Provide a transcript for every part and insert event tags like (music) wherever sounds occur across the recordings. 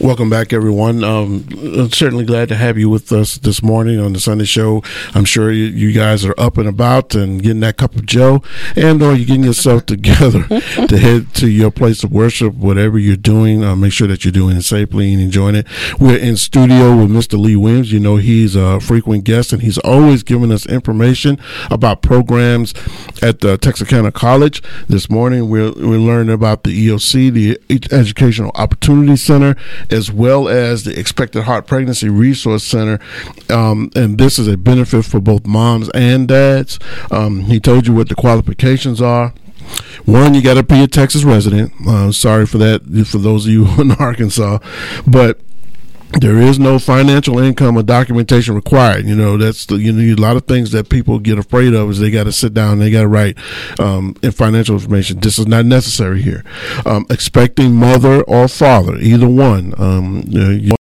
Welcome back, everyone. Um, certainly glad to have you with us this morning on the Sunday Show. I'm sure you, you guys are up and about and getting that cup of Joe, and or you're getting yourself (laughs) together to head to your place of worship, whatever you're doing. Uh, make sure that you're doing it safely and enjoying it. We're in studio with Mr. Lee Williams. You know he's a frequent guest, and he's always giving us information about programs at the Texarkana College. This morning, we're we're learning about the EOC, the Educational Opportunity Center as well as the Expected Heart Pregnancy Resource Center. Um, and this is a benefit for both moms and dads. Um, he told you what the qualifications are. One, you got to be a Texas resident. Uh, sorry for that for those of you (laughs) in Arkansas, but there is no financial income or documentation required. You know, that's the, you know, a lot of things that people get afraid of is they got to sit down, they got to write um, financial information. This is not necessary here. Um, expecting mother or father, either one. Um, you know,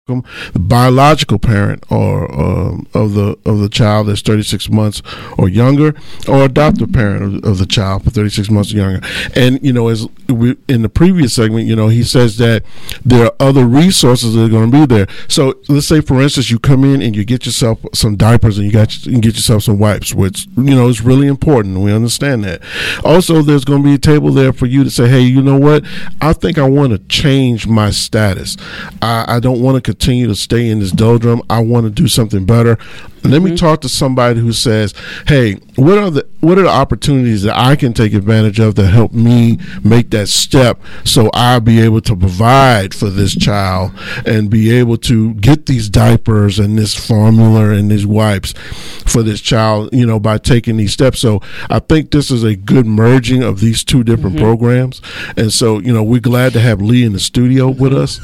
the biological parent or uh, of the of the child that's 36 months or younger, or adoptive parent of, of, the child for 36 months or younger. And you know, as we, in the previous segment, you know, he says that there are other resources that are going to be there. So let's say, for instance, you come in and you get yourself some diapers and you got you get yourself some wipes, which you know is really important. We understand that. Also, there's going to be a table there for you to say, hey, you know what? I think I want to change my status. I, I don't want to continue to stay in this doldrum. I want to do something better. Let mm-hmm. me talk to somebody who says, "Hey, what are the what are the opportunities that I can take advantage of to help me make that step so I'll be able to provide for this child and be able to get these diapers and this formula and these wipes for this child, you know, by taking these steps." So, I think this is a good merging of these two different mm-hmm. programs. And so, you know, we're glad to have Lee in the studio with us.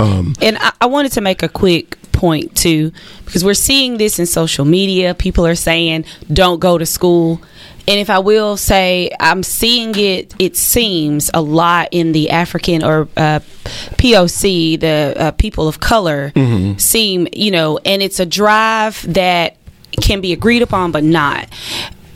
Um, and I, I wanted to make a quick point to because we're seeing this in social media. People are saying, don't go to school. And if I will say, I'm seeing it, it seems a lot in the African or uh, POC, the uh, people of color, mm-hmm. seem, you know, and it's a drive that can be agreed upon, but not.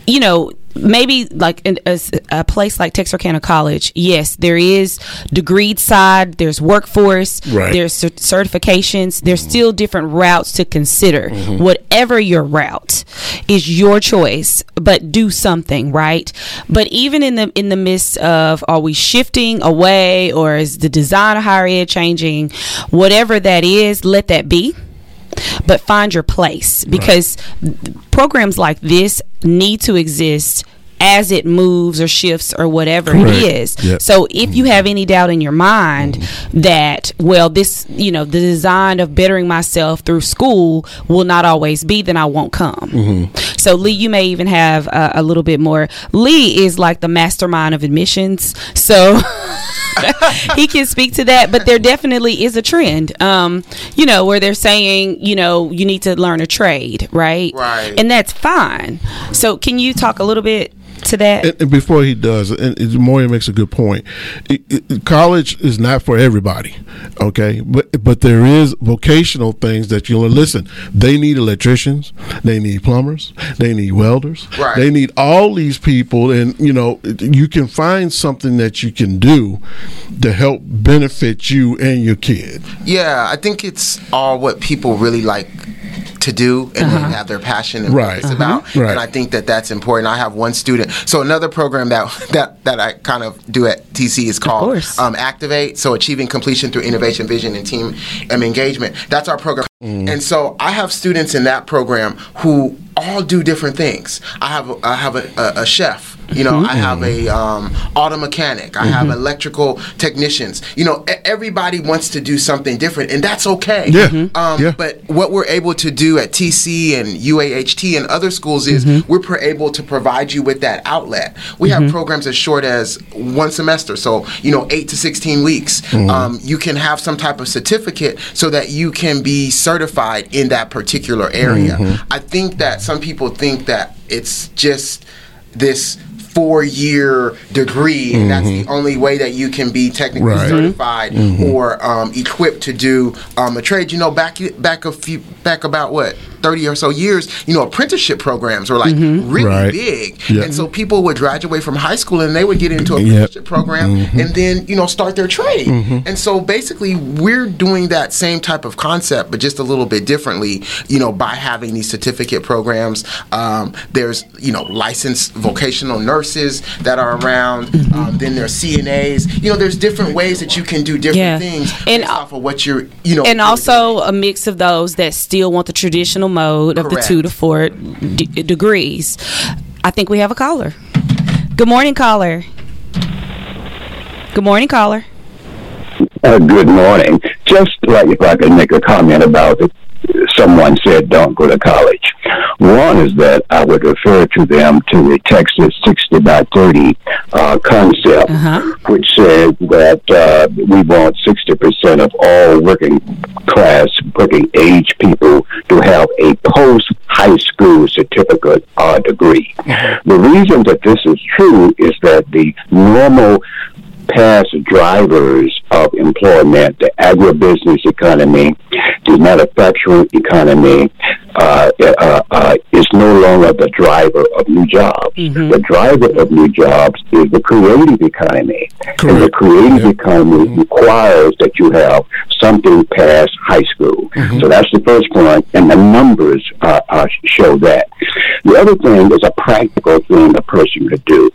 You know, maybe like in a, a, place like Texarkana College, yes, there is degreed side, there's workforce, right. there's certifications, there's mm-hmm. still different routes to consider. Mm-hmm. Whatever your route is your choice, but do something, right? But even in the in the midst of are we shifting away or is the design of higher ed changing, whatever that is, let that be but find your place because right. programs like this need to exist as it moves or shifts or whatever Correct. it is. Yep. So if you have any doubt in your mind mm-hmm. that well this you know the design of bettering myself through school will not always be then I won't come. Mm-hmm. So Lee you may even have a, a little bit more Lee is like the mastermind of admissions. So (laughs) he can speak to that, but there definitely is a trend, um, you know, where they're saying, you know, you need to learn a trade, right? Right. And that's fine. So, can you talk a little bit to that? And, and before he does, and, and Moya makes a good point. It, it, college is not for everybody, okay? But but there is vocational things that you'll listen. They need electricians, they need plumbers, they need welders, right. they need all these people, and you know you can find something that you can do to help benefit you and your kid. Yeah, I think it's all what people really like to do and uh-huh. have their passion and right. what it's uh-huh. about. Right. And I think that that's important. I have one student. So another program that that that I kind of do at TC is called um, Activate. So achieving completion through innovation, vision, and team um, engagement. That's our program. Mm. And so I have students in that program who all do different things. I have I have a, a, a chef you know, mm-hmm. I have a um, auto mechanic. I mm-hmm. have electrical technicians. You know, everybody wants to do something different, and that's okay. Yeah. Mm-hmm. Um, yeah. But what we're able to do at TC and UAHT and other schools is mm-hmm. we're able to provide you with that outlet. We have mm-hmm. programs as short as one semester, so you know, eight to sixteen weeks. Mm-hmm. Um, you can have some type of certificate so that you can be certified in that particular area. I think that some people think that it's just this four year degree, and mm-hmm. that's the mm-hmm. only way that you can be technically right. certified mm-hmm. or um, equipped to do um, a trade. You know, back back a few back about what 30 or so years, you know, apprenticeship programs were like mm-hmm. really right. big. Yep. And so people would graduate from high school and they would get into a apprenticeship yep. program mm-hmm. and then, you know, start their trade. Mm-hmm. And so basically we're doing that same type of concept, but just a little bit differently, you know, by having these certificate programs. Um, there's, you know, licensed vocational nurses that are around. Mm-hmm. Um, then there's CNAs. You know, there's different ways that you can do different yeah. things and, off of what you're, you know. And also a mix of those that still want the traditional mode of the two to four d- degrees. I think we have a caller. Good morning, caller. Good morning, caller. Uh, good morning. Just like if I could make a comment about it, someone said don't go to college. One is that I would refer to them to the Texas 60 by 30 uh, concept, uh-huh. which says that uh, we want 60% of all working class, working age people to have a post high school certificate or degree. Uh-huh. The reason that this is true is that the normal past drivers of employment, the agribusiness economy, the manufacturing economy, uh, uh, uh, is no longer the driver of new jobs. Mm-hmm. The driver of new jobs is the creative economy. Correct. And the creative yep. economy mm-hmm. requires that you have something past high school. Mm-hmm. So that's the first point, and the numbers uh, uh, show that. The other thing is a practical thing a person could do.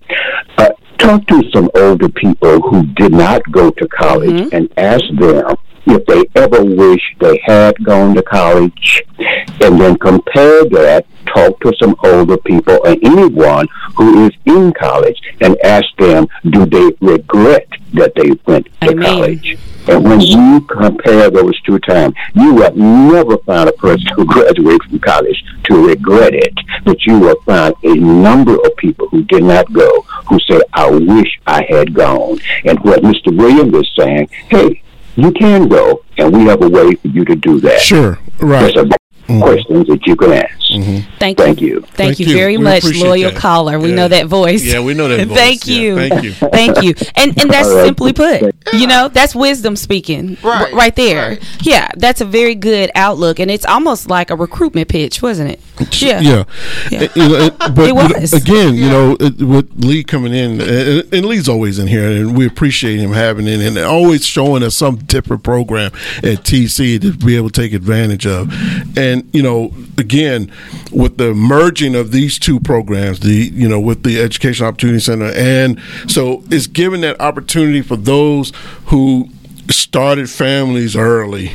Uh, talk to some older people who did not go to college mm-hmm. and ask them if they ever wish they had gone to college, and then compare that, talk to some older people and anyone who is in college and ask them, do they regret that they went to Amen. college? And when you compare those two times, you will never find a person who (laughs) graduated from college to regret it. But you will find a number of people who did not go who say, I wish I had gone. And what Mr. Williams is saying, hey, you can go, and we have a way for you to do that. Sure, right. There's a mm-hmm. questions that you can ask. Mm-hmm. Thank, Thank you. you. Thank, Thank you, very we much, loyal that. caller. We yeah. know that voice. Yeah, we know that (laughs) voice. Thank you. Yeah, thank you. (laughs) Thank you. And and that's right. simply put. Yeah. You know, that's wisdom speaking. Right. R- right there. Right. Yeah, that's a very good outlook and it's almost like a recruitment pitch, wasn't it? Yeah. Yeah. yeah. You it, (laughs) but it was. again, you know, it, with Lee coming in and, and, Lee's always in here and we appreciate him having it and always showing us some different program at TC to be able to take advantage of. And you know, again, with the merging of these two programs, the you know, with the Education Opportunity Center, and so it's giving that opportunity for those who started families early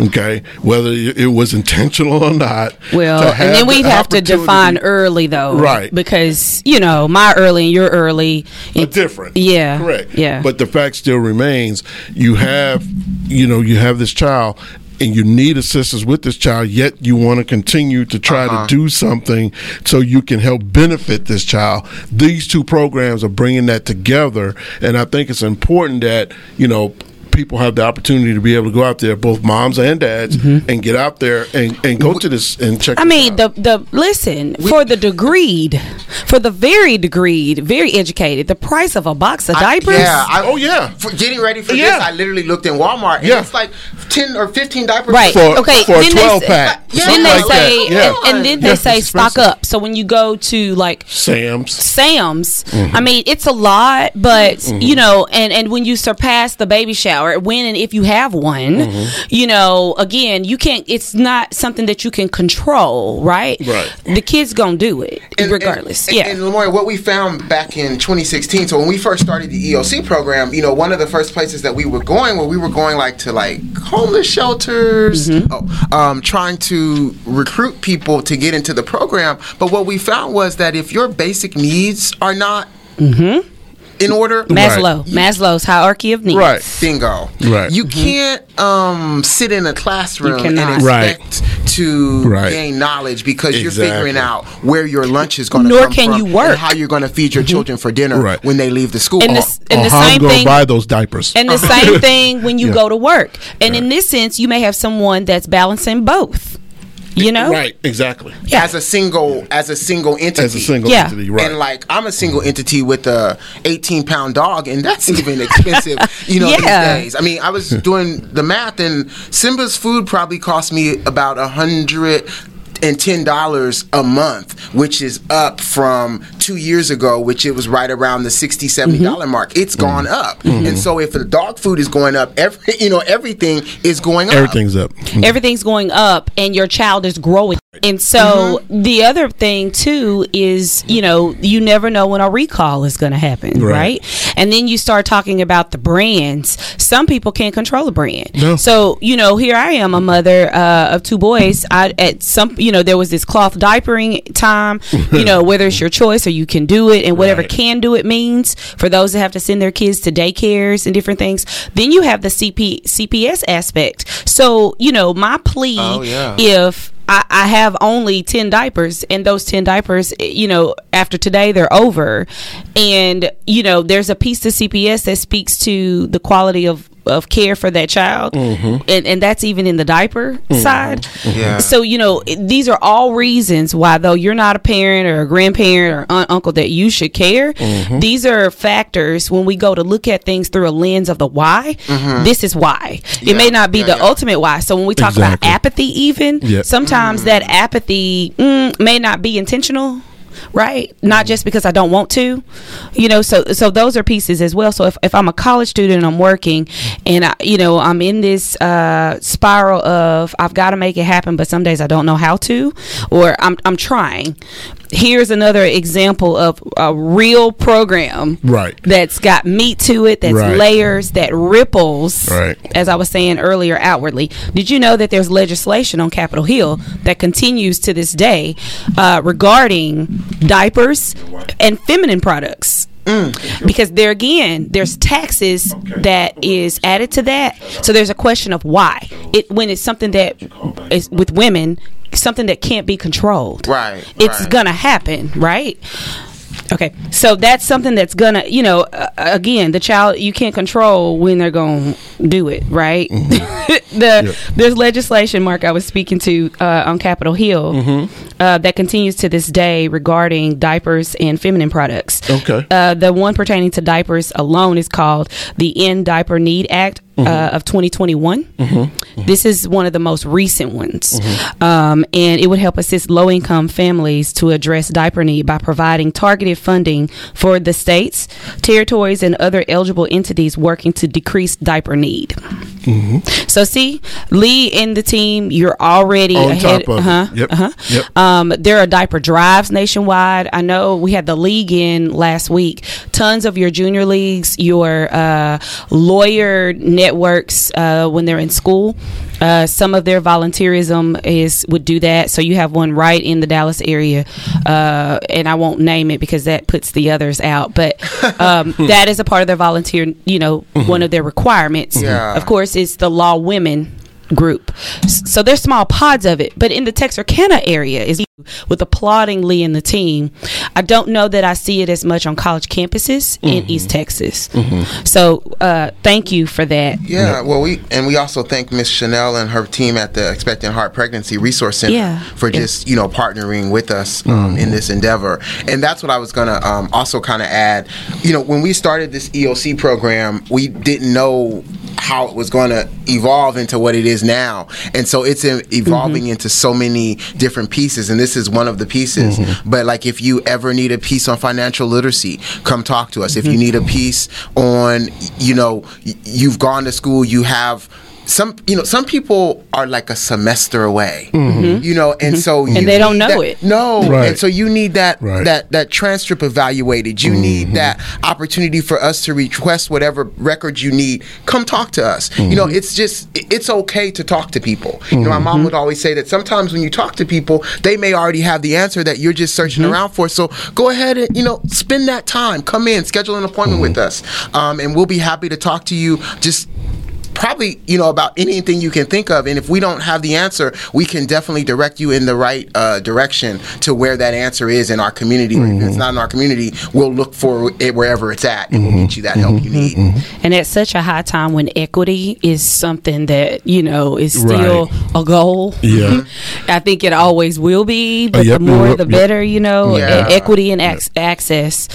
okay whether it was intentional or not well and then we'd the have to define early though right. because you know my early and your early are different. Yeah. Correct. Yeah. But the fact still remains you have you know you have this child and you need assistance with this child, yet you want to continue to try uh-huh. to do something so you can help benefit this child. These two programs are bringing that together, and I think it's important that you know people have the opportunity to be able to go out there, both moms and dads, mm-hmm. and get out there and, and go to this and check. I mean, the the listen we, for the degreed, for the very degreed, very educated, the price of a box of diapers. I, yeah, I, oh yeah. For getting ready for yeah. this, I literally looked in Walmart. And yeah, it's like ten or fifteen diapers. Right. For, okay. For then a twelve pack. Yeah. Then they like say, yeah. and, and, then they say stock up. So when you go to like Sam's, Sam's, mm-hmm. I mean, it's a lot, but mm-hmm. you know, and and when you surpass the baby shower shower when and if you have one mm-hmm. you know again you can't it's not something that you can control right right the kids gonna do it and, regardless and, yeah and, and Lamar, what we found back in 2016 so when we first started the EOC program you know one of the first places that we were going where we were going like to like homeless shelters mm-hmm. oh, um, trying to recruit people to get into the program but what we found was that if your basic needs are not mm-hmm in order. Maslow, right. Maslow's hierarchy of needs. Right. Bingo. Right. You mm-hmm. can't um, sit in a classroom and expect right. to right. gain knowledge because exactly. you're figuring out where your lunch is going to Nor come can from you work. and how you're going to feed your mm-hmm. children for dinner right. when they leave the school. And the, and or the same thing. buy those diapers. And the same (laughs) thing when you yeah. go to work. And in this sense, you may have someone that's balancing both you know right exactly yeah. as a single as a single entity as a single yeah. entity right and like i'm a single mm-hmm. entity with a 18 pound dog and that's even expensive you know yeah. these days i mean i was (laughs) doing the math and simba's food probably cost me about a hundred and ten dollars a month, which is up from two years ago, which it was right around the 60 70 mm-hmm. mm-hmm. mark. It's mm-hmm. gone up, mm-hmm. and so if the dog food is going up, every (laughs) you know everything is going up. Everything's up. Mm-hmm. Everything's going up, and your child is growing. And so mm-hmm. the other thing too is, you know, you never know when a recall is going to happen, right. right. And then you start talking about the brands. Some people can't control a brand. No. So, you know, here I am, a mother uh, of two boys. I at some, you know, there was this cloth diapering time, you know, (laughs) whether it's your choice or you can do it and whatever right. can do it means for those that have to send their kids to daycares and different things. Then you have the CP CPS aspect. So, you know, my plea oh, yeah. if I, I, have only 10 diapers and those 10 diapers eh, you know after today they're over and you know there's a piece to cps that speaks to the quality of of care for that child mm-hmm. and, and that's even in the diaper mm-hmm. side yeah. so you know these are all reasons why though you're not a parent or a grandparent or aunt, uncle that you should care mm-hmm. these are factors when we go to look at things through a lens of the why mm-hmm. this is why yeah. it may not be yeah, the ultimate why so when we talk exactly. about apathy even sometimes mm-hmm. that apathy mm, may not be intentional right? Not just because I don't want to, you know. So so those are pieces as well. So if, if I'm a college student and I'm working, and I, you know I'm in this uh, spiral of I've got to make it happen, but some days I don't know how to, or I'm I'm trying here's another example of a real program right that's got meat to it that's right. layers that ripples right as i was saying earlier outwardly did you know that there's legislation on capitol hill that continues to this day uh, regarding diapers and feminine products Mm. Because there again, there's taxes okay. that is added to that. So there's a question of why. It when it's something that is with women, something that can't be controlled. Right. It's right. gonna happen, right? Okay, so that's something that's gonna, you know, uh, again, the child you can't control when they're gonna do it, right? Mm-hmm. (laughs) the yep. there's legislation, Mark, I was speaking to uh, on Capitol Hill mm-hmm. uh, that continues to this day regarding diapers and feminine products. Okay, uh, the one pertaining to diapers alone is called the End Diaper Need Act mm-hmm. uh, of 2021. Mm-hmm. Mm-hmm. This is one of the most recent ones, mm-hmm. um, and it would help assist low income families to address diaper need by providing targeted funding for the states, territories, and other eligible entities working to decrease diaper need. Mm-hmm. So, see, Lee and the team, you're already On ahead. Uh-huh, yep. Uh-huh. Yep. Um, there are diaper drives nationwide. I know we had the league in last week. Tons of your junior leagues, your uh, lawyer networks uh, when they're in school. Uh, some of their volunteerism is would do that. So you have one right in the Dallas area, uh, and I won't name it because that puts the others out. But (laughs) um, that is a part of their volunteer. You know, mm-hmm. one of their requirements. Yeah. Of course, it's the law women group. So there's small pods of it, but in the Texarkana area is with applauding Lee and the team. I don't know that I see it as much on college campuses mm-hmm. in East Texas. Mm-hmm. So uh, thank you for that. Yeah, well, we and we also thank Miss Chanel and her team at the Expecting Heart Pregnancy Resource Center yeah. for yeah. just you know partnering with us um, mm-hmm. in this endeavor. And that's what I was gonna um, also kind of add. You know, when we started this EOC program, we didn't know how it was going to evolve into what it is now. And so it's evolving mm-hmm. into so many different pieces. And this is one of the pieces. Mm-hmm. But like if you ever need a piece on financial literacy, come talk to us. If you mm-hmm. need a piece on, you know, you've gone to school, you have some you know some people are like a semester away mm-hmm. you know and mm-hmm. so and they don't know that, it no right. and so you need that right. that that transcript evaluated you mm-hmm. need that opportunity for us to request whatever records you need come talk to us you know mm-hmm. it's just it's okay to talk to people you know my mom mm-hmm. would always say that sometimes when you talk to people they may already have the answer that you're just searching mm-hmm. around for so go ahead and you know spend that time come in schedule an appointment with us um, and we'll be happy to talk to you just probably you know about anything you can think of and if we don't have the answer we can definitely direct you in the right uh, direction to where that answer is in our community mm-hmm. if it's not in our community we'll look for it wherever it's at and mm-hmm. we'll get you that help mm-hmm. you need mm-hmm. and at such a high time when equity is something that you know is still right. a goal yeah (laughs) i think it always will be but uh, yep, the more the better you know yeah. equity and ac- access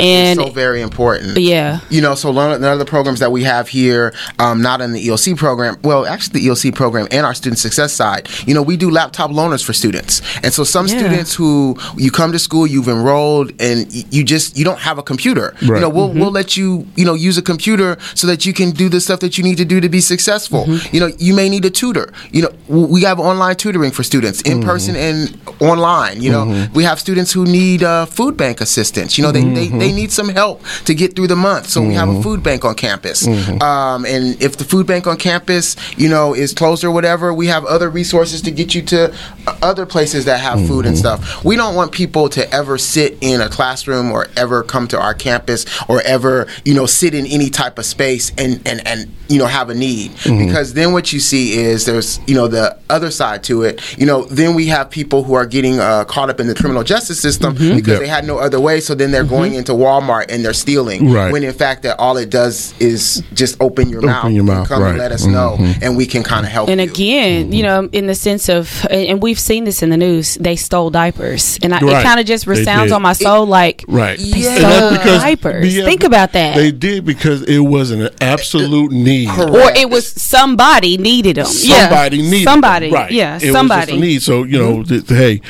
and it's so very important. Yeah, you know, so none of the programs that we have here, um, not in the EOC program. Well, actually, the EOC program and our student success side, you know, we do laptop loaners for students, and so some yeah. students who you come to school, you've enrolled, and you just you don't have a computer. Right. You know, we'll mm-hmm. we'll let you you know use a computer so that you can do the stuff that you need to do to be successful. Mm-hmm. You know, you may need a tutor. You know, we have online tutoring for students in mm-hmm. person and online. You know, mm-hmm. we have students who need uh, food bank assistance. You know, they, they, they mm-hmm. need some help to get through the month. So we have a mm-hmm. food bank on campus. Um, and if the food bank on campus, you know, is closed or whatever, we have other resources to get you to other places that have food and stuff. We don't want people to ever sit in a classroom or ever come to our campus or ever, you know, sit in any type of space and, and, and you know, have a need. Because then what you see is there's, you know, the other side to it. You know, then we have people who are getting uh, caught up in the criminal justice system mm-hmm. because yep. they had no other way. So then they're mm-hmm. going into Walmart and they're stealing. Right. When in fact that all it does is just open your open mouth, your mouth, come right. and let us know, mm-hmm. and we can kind of help. And you. again, you know, in the sense of, and we've seen this in the news, they stole diapers, and I, right. it kind of just resounds on my soul, it, like right, they yeah. stole because, diapers. Yeah, Think about that. They did because it was an absolute need, or it was somebody needed them. Somebody yeah. needed somebody, them. right? Yeah, it somebody need. So you know, mm-hmm. th- hey,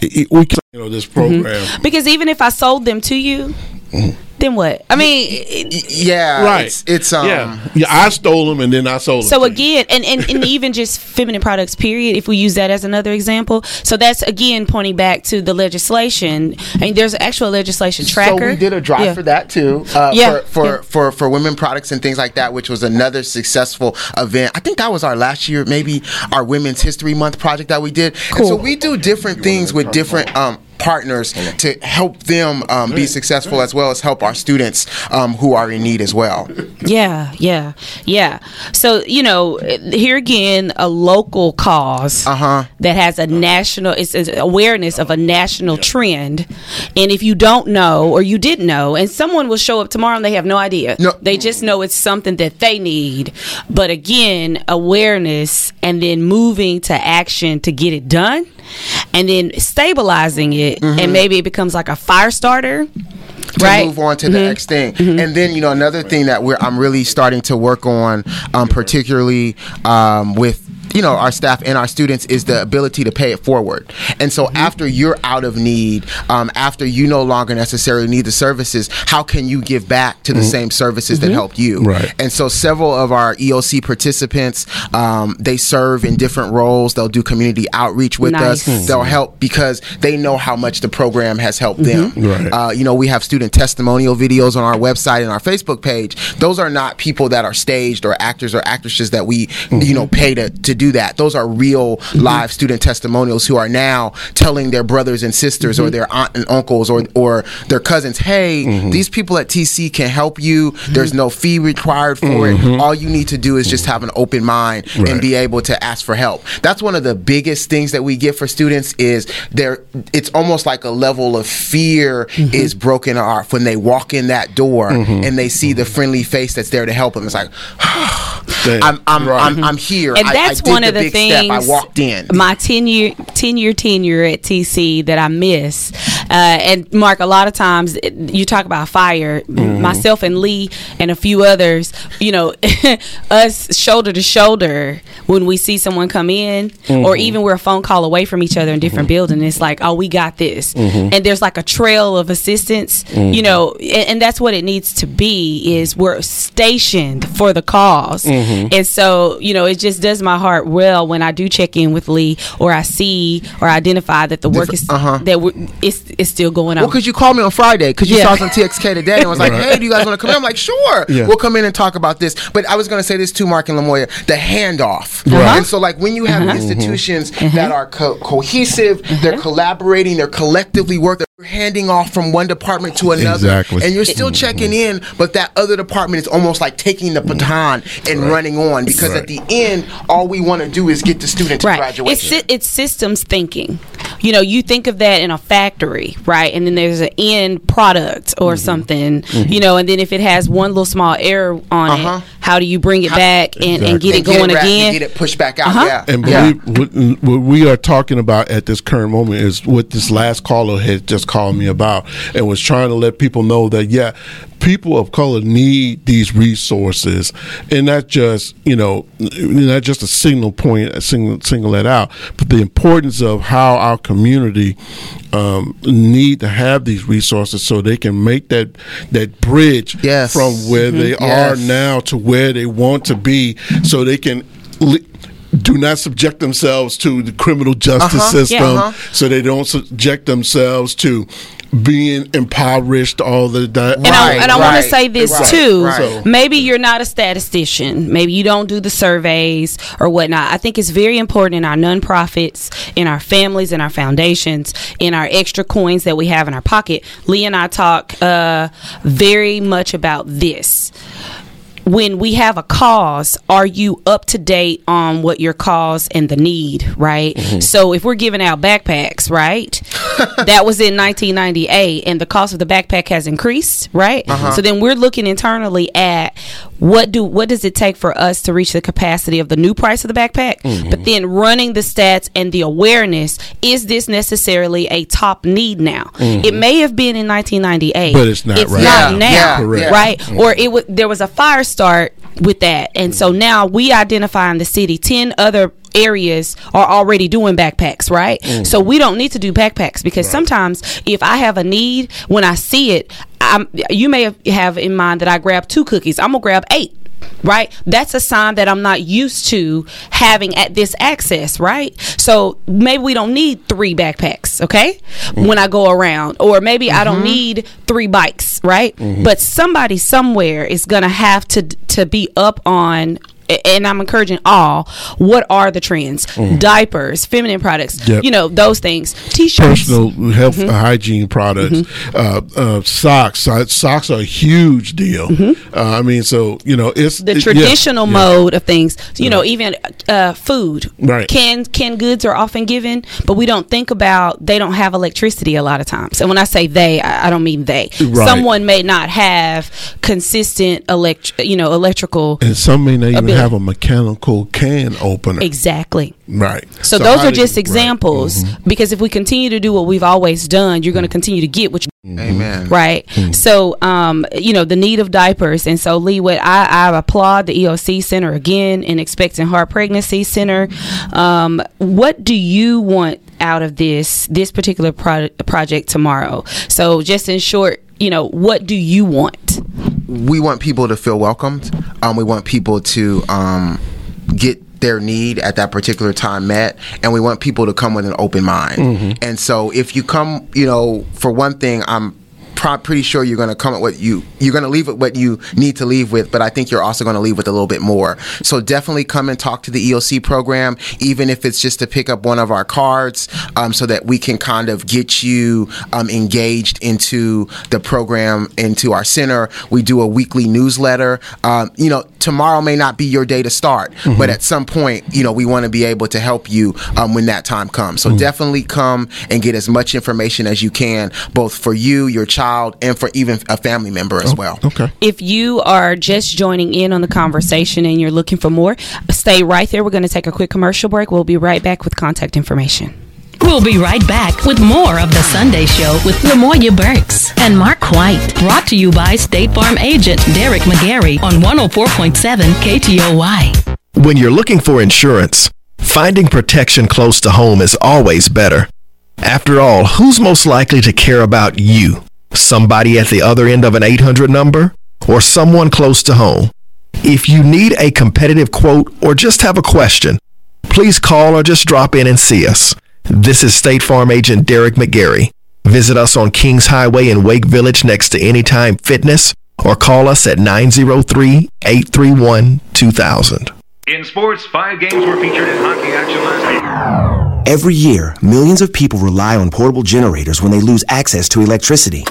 it, we can you know this mm-hmm. program mm-hmm. because even if I sold them to you. Mm-hmm then what? I mean, yeah, right. It's, it's um, yeah. yeah, I stole them and then I sold them. So again, and, and, and even just feminine products, period. If we use that as another example, so that's again pointing back to the legislation. I mean, there's actual legislation tracker. So we did a drive yeah. for that too. Uh, yeah. For for, yeah. for for women products and things like that, which was another successful event. I think that was our last year, maybe our Women's History Month project that we did. Cool. And so we do different things with different um partners to help them um, be successful as well as help our students um, who are in need as well. Yeah, yeah, yeah. So you know, here again, a local cause uh-huh. that has a national it's, it's awareness of a national trend, and if you don't know or you didn't know, and someone will show up tomorrow and they have no idea, no. they just know it's something that they need. But again, awareness and then moving to action to get it done and then stabilizing it mm-hmm. and maybe it becomes like a fire starter to right. move on to mm-hmm. the next thing. Mm-hmm. And then you know another thing that we're I'm really starting to work on, um, particularly um, with you know our staff and our students is the ability to pay it forward. And so mm-hmm. after you're out of need, um, after you no longer necessarily need the services, how can you give back to the mm-hmm. same services that mm-hmm. helped you? Right. And so several of our EOC participants, um, they serve in different roles. They'll do community outreach with nice. us. They'll help because they know how much the program has helped them. Mm-hmm. Right. Uh, you know, we have student testimonial videos on our website and our Facebook page. Those are not people that are staged or actors or actresses that we, you know, pay to, to do that. Those are real mm-hmm. live student testimonials who are now telling their brothers and sisters mm-hmm. or their aunt and uncles or or their cousins, hey, mm-hmm. these people at TC can help you. Mm-hmm. There's no fee required for it. Mm-hmm. All you need to do is just have an open mind right. and be able to ask for help. That's one of the biggest things that we get for students is there it's almost like a level of fear mm-hmm. is broken off when they walk in that door and they see the friendly face that's there to help them. It's like (sighs) I'm I'm, right. I'm, I'm here. And that's I, I one of the things I walked in. My ten year ten year tenure at TC that I miss. Uh, and Mark, a lot of times you talk about fire. Mm-hmm. Myself and Lee and a few others, you know, (laughs) us shoulder to shoulder when we see someone come in, mm-hmm. or even we're a phone call away from each other in different mm-hmm. buildings. It's like, oh, we got this, mm-hmm. and there's like a trail of assistance, you mm-hmm. know, and, and, that's what it needs to be. Is we're stationed for the because and so you know, it just does my heart well when I do check in with Lee or I see or identify that the work is uh-huh. that it's, it's still going on. Well, because you called me on Friday because you yeah. saw some TXK today and was like, "Hey, do you guys want to come in?" I'm like, "Sure, yeah. we'll come in and talk about this." But I was going to say this to Mark and Lamoya, the handoff. Right. And so, like, when you have uh-huh. institutions mm-hmm. that are co- cohesive, they're uh-huh. collaborating, they're collectively working they're handing off from one department to another exactly. and you're still mm-hmm. checking in but that other department is almost like taking the baton and right. running on because right. at the end all we want to do is get the student to right. graduation it's, it's systems thinking you know you think of that in a factory right and then there's an end product or mm-hmm. something mm-hmm. you know and then if it has one little small error on uh-huh. it how do you bring it how, back and, exactly. and get it going get it again? Get it pushed back out. Uh-huh. Yeah. And believe yeah. What, what, we are talking about at this current moment is what this last caller had just called me about and was trying to let people know that yeah, people of color need these resources, and not just you know not just a signal point, a single single that out, but the importance of how our community um, need to have these resources so they can make that that bridge yes. from where mm-hmm. they yes. are now to where they want to be, so they can. Li- do not subject themselves to the criminal justice uh-huh, system yeah, uh-huh. so they don't subject themselves to being impoverished all the time. And I, and I right, want to say this right, too. Maybe you're not a statistician. Maybe you don't do the surveys or whatnot. I think it's very important in our nonprofits, in our families, in our foundations, in our extra coins that we have in our pocket. Lee and I talk uh, very much about this when we have a cause, are you up to date on what your cause and the need, right? Mm-hmm. So if we're giving out backpacks, right? (laughs) that was in 1998 and the cost of the backpack has increased, right? Uh-huh. So then we're looking internally at what do what does it take for us to reach the capacity of the new price of the backpack? Mm-hmm. But then running the stats and the awareness, is this necessarily a top need now? Mm-hmm. It may have been in 1998, but it's not it's right. not yeah. now, yeah. right? Mm-hmm. Or it w- there was a fire start with that. And so now we identify in the city 10 other areas are already doing backpacks, right? Mm-hmm. So we don't need to do backpacks because right. sometimes if I have a need, when I see it, I'm, you may have in mind that I grab two cookies. I'm gonna grab eight right? That's a sign that I'm not used to having at this access, right? So maybe we don't need three backpacks, okay? Mm-hmm. When I go around, or maybe mm-hmm. I don't mm-hmm. need three bikes, right? Mm-hmm. But somebody somewhere is gonna have to to be up on and I'm encouraging all. What are the trends? Mm. Diapers, feminine products, yep. you know those things. T-shirts, personal health mm-hmm. hygiene products, mm-hmm. uh, uh, socks. Socks are a huge deal. Mm-hmm. Uh, I mean, so you know, it's the it, traditional yeah, mode yeah. of things. You know, even uh, food. Right. Canned canned goods are often given, but we don't think about they don't have electricity a lot of times. And when I say they, I, I don't mean they. Right. Someone may not have consistent elect, you know, electrical. And some may not even have a mechanical can opener. Exactly. Right. So, so those are just examples right. mm-hmm. because if we continue to do what we've always done, you're going to continue to get what you Mm-hmm. Amen. Right. Mm-hmm. So, um, you know, the need of diapers. And so, Lee, what I, I applaud the EOC Center again in Expecting Heart Pregnancy Center. Um, what do you want out of this, this particular pro- project tomorrow? So, just in short, you know, what do you want? We want people to feel welcomed. Um, we want people to um, get their need at that particular time met and we want people to come with an open mind mm-hmm. and so if you come you know for one thing i'm pretty sure you're going to come at what you you're going to leave with what you need to leave with, but I think you're also going to leave with a little bit more. So definitely come and talk to the EOC program, even if it's just to pick up one of our cards, um, so that we can kind of get you um, engaged into the program, into our center. We do a weekly newsletter. Um, you know, tomorrow may not be your day to start, mm-hmm. but at some point, you know, we want to be able to help you um, when that time comes. So mm-hmm. definitely come and get as much information as you can, both for you, your child child and for even a family member as oh, well. Okay. If you are just joining in on the conversation and you're looking for more, stay right there. We're going to take a quick commercial break. We'll be right back with contact information. We'll be right back with more of the Sunday Show with Lamoya Burks and Mark White. Brought to you by State Farm agent Derek McGarry on 104.7 KTOY. When you're looking for insurance, finding protection close to home is always better. After all, who's most likely to care about you? Somebody at the other end of an 800 number, or someone close to home. If you need a competitive quote or just have a question, please call or just drop in and see us. This is State Farm agent Derek McGarry. Visit us on Kings Highway in Wake Village next to Anytime Fitness or call us at 903 831 2000. In sports, five games were featured in hockey action last week. Every year, millions of people rely on portable generators when they lose access to electricity.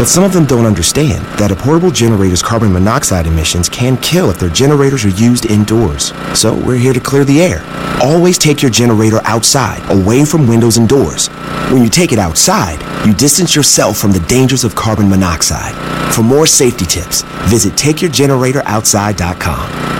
But some of them don't understand that a portable generator's carbon monoxide emissions can kill if their generators are used indoors. So we're here to clear the air. Always take your generator outside, away from windows and doors. When you take it outside, you distance yourself from the dangers of carbon monoxide. For more safety tips, visit takeyourgeneratoroutside.com.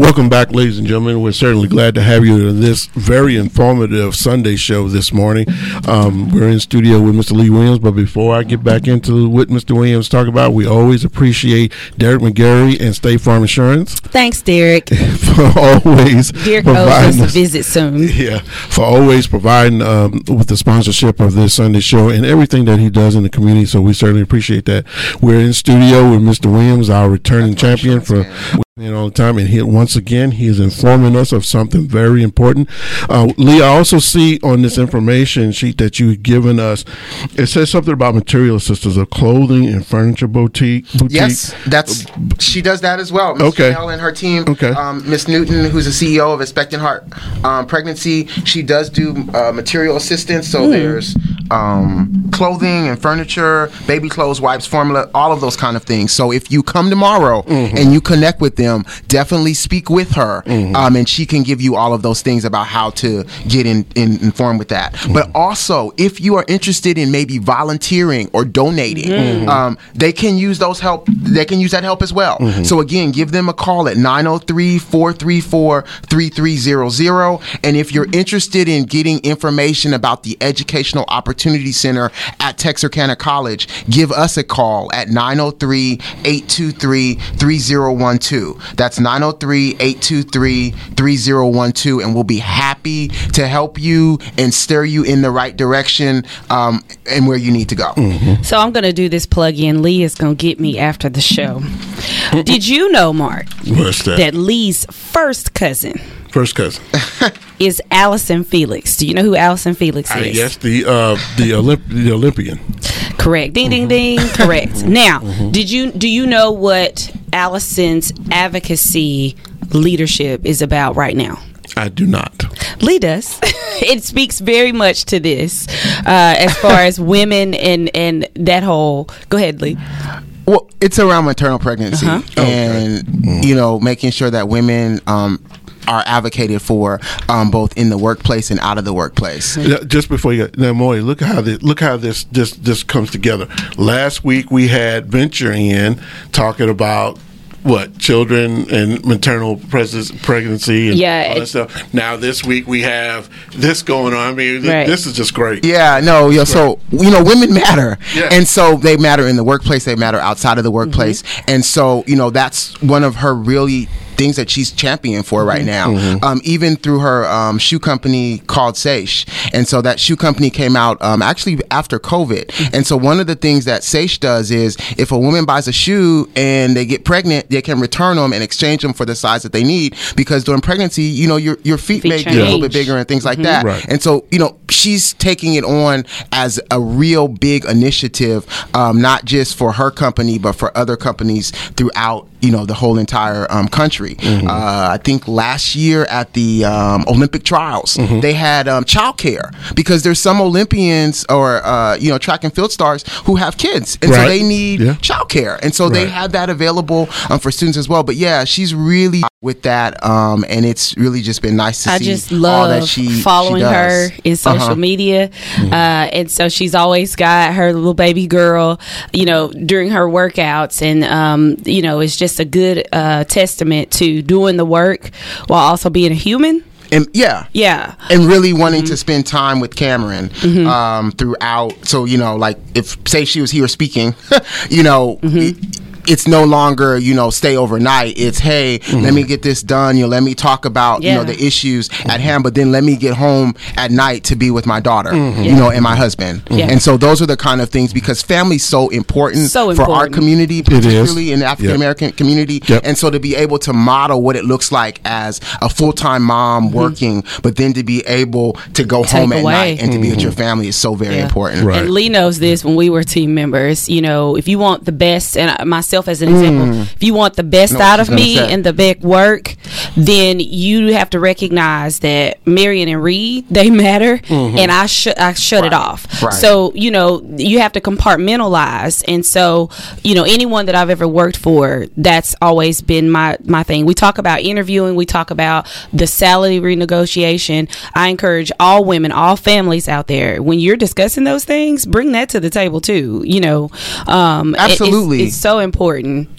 Welcome back, ladies and gentlemen. We're certainly glad to have you in this very informative Sunday show this morning. Um, we're in studio with Mr. Lee Williams, but before I get back into what Mr. Williams talk about, we always appreciate Derek McGarry and State Farm Insurance. Thanks, Derek. (laughs) for always Derek owes us a visit soon. Yeah, for always providing um, with the sponsorship of this Sunday show and everything that he does in the community. So we certainly appreciate that. We're in studio with Mr. Williams, our returning champion for and all the time. And he, once again, he is informing us of something very important. Uh, Lee, I also see on this information sheet that you've given us, it says something about material assistance of clothing and furniture boutique. boutique. Yes, that's she does that as well. Ms. Okay. Janelle and her team. Okay. Um, Miss Newton, who's the CEO of Expectant Heart um, Pregnancy, she does do uh, material assistance. So Hmm. there's um, clothing and furniture, baby clothes, wipes, formula, all of those kind of things. So if you come tomorrow Mm-hmm. and you connect with them, definitely speak with her, um, and she can give you all of those things about how to get in, in informed with that. Mm-hmm. But also, if you are interested in maybe volunteering or donating, Mm-hmm. um, they can use those help. They can use that help as well. Mm-hmm. So again, give them a call at 903-434-3300. And if you're interested in getting information about the Educational Opportunity Center at Texarkana College, give us a call at 903-823-3012. That's 903-823-3012 and we'll be happy to help you and steer you in the right direction um, and where you need to go. So I'm going to do this plug in. Lee is going to get me after the show. (laughs) Did you know, Mark, What's that? that Lee's first cousin First cousin. (laughs) is Allison Felix? Do you know who Allison Felix I is? yes, the uh, the, Olymp- the Olympian. Correct. Ding ding ding. Correct. Now, did you do you know what Allison's advocacy leadership is about right now? I do not. Lee does. (laughs) it speaks very much to this, uh, as far as (laughs) women and and that whole. Go ahead, Lee. Well, it's around maternal pregnancy Uh-huh. and you know making sure that women um, are advocated for um, both in the workplace and out of the workplace. Yeah, Just before you go, now, Moy, look how this, look how this this this comes together. Last week we had Venture in talking about what children and maternal pres- pregnancy and Yeah, all that stuff. Now this week we have this going on. I mean, th- Right. this is just great. Yeah, no, yeah. So you know, women matter, Yeah. and so they matter in the workplace. They matter outside of the workplace, and so you know that's one of her really things that she's championing for right now. Um, even through her um, shoe company called Saysh, and so that shoe company came out um, actually after COVID. And so one of the things that Saysh does is if a woman buys a shoe and they get pregnant, they can return them and exchange them for the size that they need because during pregnancy, you know, your your feet, Feet may get a little bit bigger and things like that. Right. And so, you know, she's taking it on as a real big initiative, um, not just for her company, but for other companies throughout, you know, the whole entire um, country. Uh, I think last year at the um, Olympic trials, they had um, childcare because there's some Olympians or, uh, you know, track and field stars who have kids. And so they need Yeah. childcare. And so they Right. have that available um, for students as well. But yeah, she's really with that. Um, and it's really just been nice to I see just all love that she she following does. her in social Uh-huh. media, uh, and so she's always got her little baby girl, you know, during her workouts, and um, you know, it's just a good uh, testament to doing the work while also being a human. And yeah, Yeah, and really wanting Mm-hmm. to spend time with Camryn um, throughout. So you know, like if say she was here speaking, (laughs) you know. Mm-hmm. It's no longer, you know, stay overnight. It's hey, let mm-hmm. me get this done. You know, let me talk about, you know, the issues at hand. But then let me get home at night to be with my daughter, mm-hmm. you know, and my husband. Mm-hmm. Yeah. And so those are the kind of things because family's so important, So for our community, particularly in the African American community. Yep. And so to be able to model what it looks like as a full time mom working, but then to be able to go Mm-hmm. Take home at away. night and to be with your family is so very Yeah. important. Right. And Lee knows this when we were team members. You know, if you want the best, and myself myself as an example. Mm. If you want the best out of me say. and the best work, then you have to recognize that Marion and Reed they matter, mm-hmm. and I shut I shut right. it off. Right. So you know you have to compartmentalize, and so you know anyone that I've ever worked for, that's always been my my thing. We talk about interviewing, we talk about the salary renegotiation. I encourage all women, all families out there, when you're discussing those things, bring that to the table too. You know, um, absolutely, it, it's, it's, so important.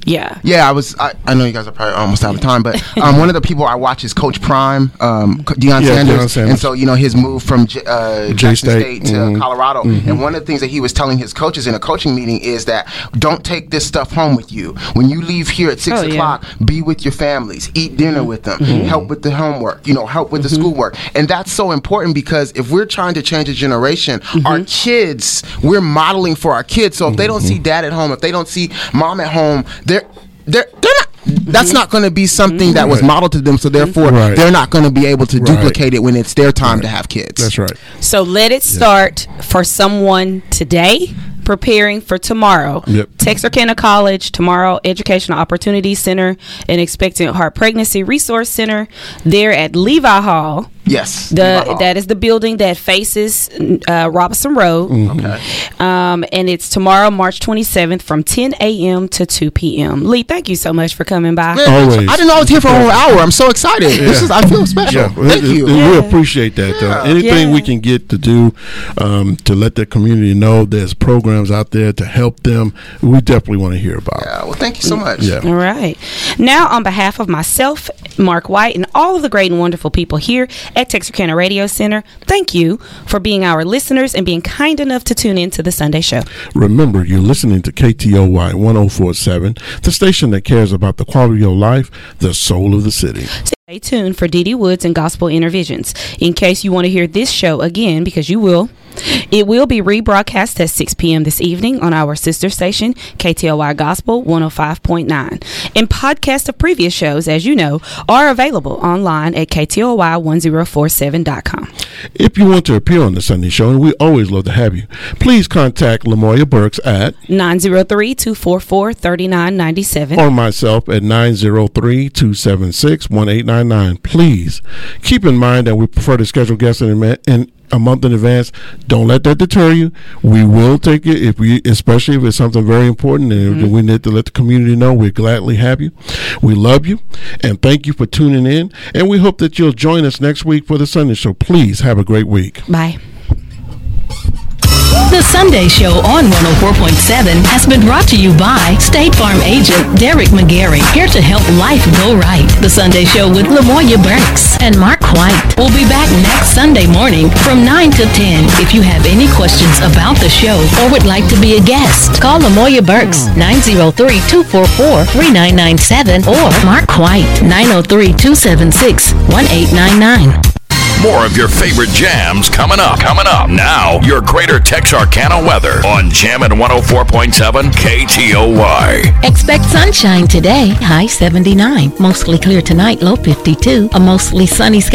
Yeah, yeah. I was. I, I, know you guys are probably almost out of time, but (laughs) um, one of the people I watch is Coach Prime, um, Deion, yeah, Sanders, Deion Sanders, and so you know his move from J- uh, Jackson State, State to mm-hmm. Colorado, mm-hmm. and one of the things that he was telling his coaches in a coaching meeting is that don't take this stuff home with you. When you leave here at six oh, o'clock, yeah. be with your families, eat dinner with them, mm-hmm. help with the homework, you know, help with the mm-hmm. schoolwork, and that's so important because if we're trying to change a generation, mm-hmm. our kids, we're modeling for our kids. So if they don't see mm-hmm. dad at home, if they don't see mom at home, they're they're they're not that's not going to be something that was modeled to them so therefore right. they're not going to be able to right. duplicate it when it's their time right. to have kids that's right so let it start yeah. for someone today preparing for tomorrow. Yep. Texarkana College, tomorrow Educational Opportunity Center, and Expectant Heart Pregnancy Resource Center. They're at Levi Hall. Yes, the that is the building that faces uh, Robinson Road. Mm-hmm. Okay, um, and it's tomorrow, March 27th, from 10 a.m. to 2 p.m. Lee, thank you so much for coming by. Man, Always, I didn't know I was here for a whole hour. I'm so excited. Yeah. This is I feel special. Yeah. Thank you. Yeah. We appreciate that. Yeah. Anything we can get to do um, to let the community know there's programs out there to help them, we definitely want to hear about. Yeah. Well, thank you so much. Yeah. All right. Now, on behalf of myself, Mark White, and all of the great and wonderful people here at Texarkana Radio Center. Thank you for being our listeners and being kind enough to tune in to the Sunday show. Remember, you're listening to KTOY 1047, the station that cares about the quality of your life, the soul of the city. Stay tuned for Dee Dee Woods and Gospel Intervisions. In case you want to hear this show again, because you will, it will be rebroadcast at 6 p.m. this evening on our sister station, KTOY Gospel 105.9. And podcasts of previous shows, as you know, are available online at KTOY1047.com. If you want to appear on the Sunday show, and we always love to have you, please contact Lamoya Burks at 903 244 3997 or myself at 903 276 1899. Please keep in mind that we prefer to schedule guests in, in a month in advance. Don't let that deter you. We will take it if we, especially if it's something very important and mm-hmm. we need to let the community know. We gladly have you. We love you and thank you for tuning in. And we hope that you'll join us next week for the Sunday show. Please have a great week. Bye. The Sunday Show on 104.7 has been brought to you by State Farm agent Derek McGarry, here to help life go right. The Sunday Show with Lamoya Burks and Mark White. We'll be back next Sunday morning from 9 to 10. If you have any questions about the show or would like to be a guest, call Lamoya Burks 903-244-3997 or Mark White 903-276-1899. More of your favorite jams coming up. Coming up. Now, your greater Texarkana weather on Jammin' 104.7 KTOY. Expect sunshine today, high 79. Mostly clear tonight, low 52. A mostly sunny sky.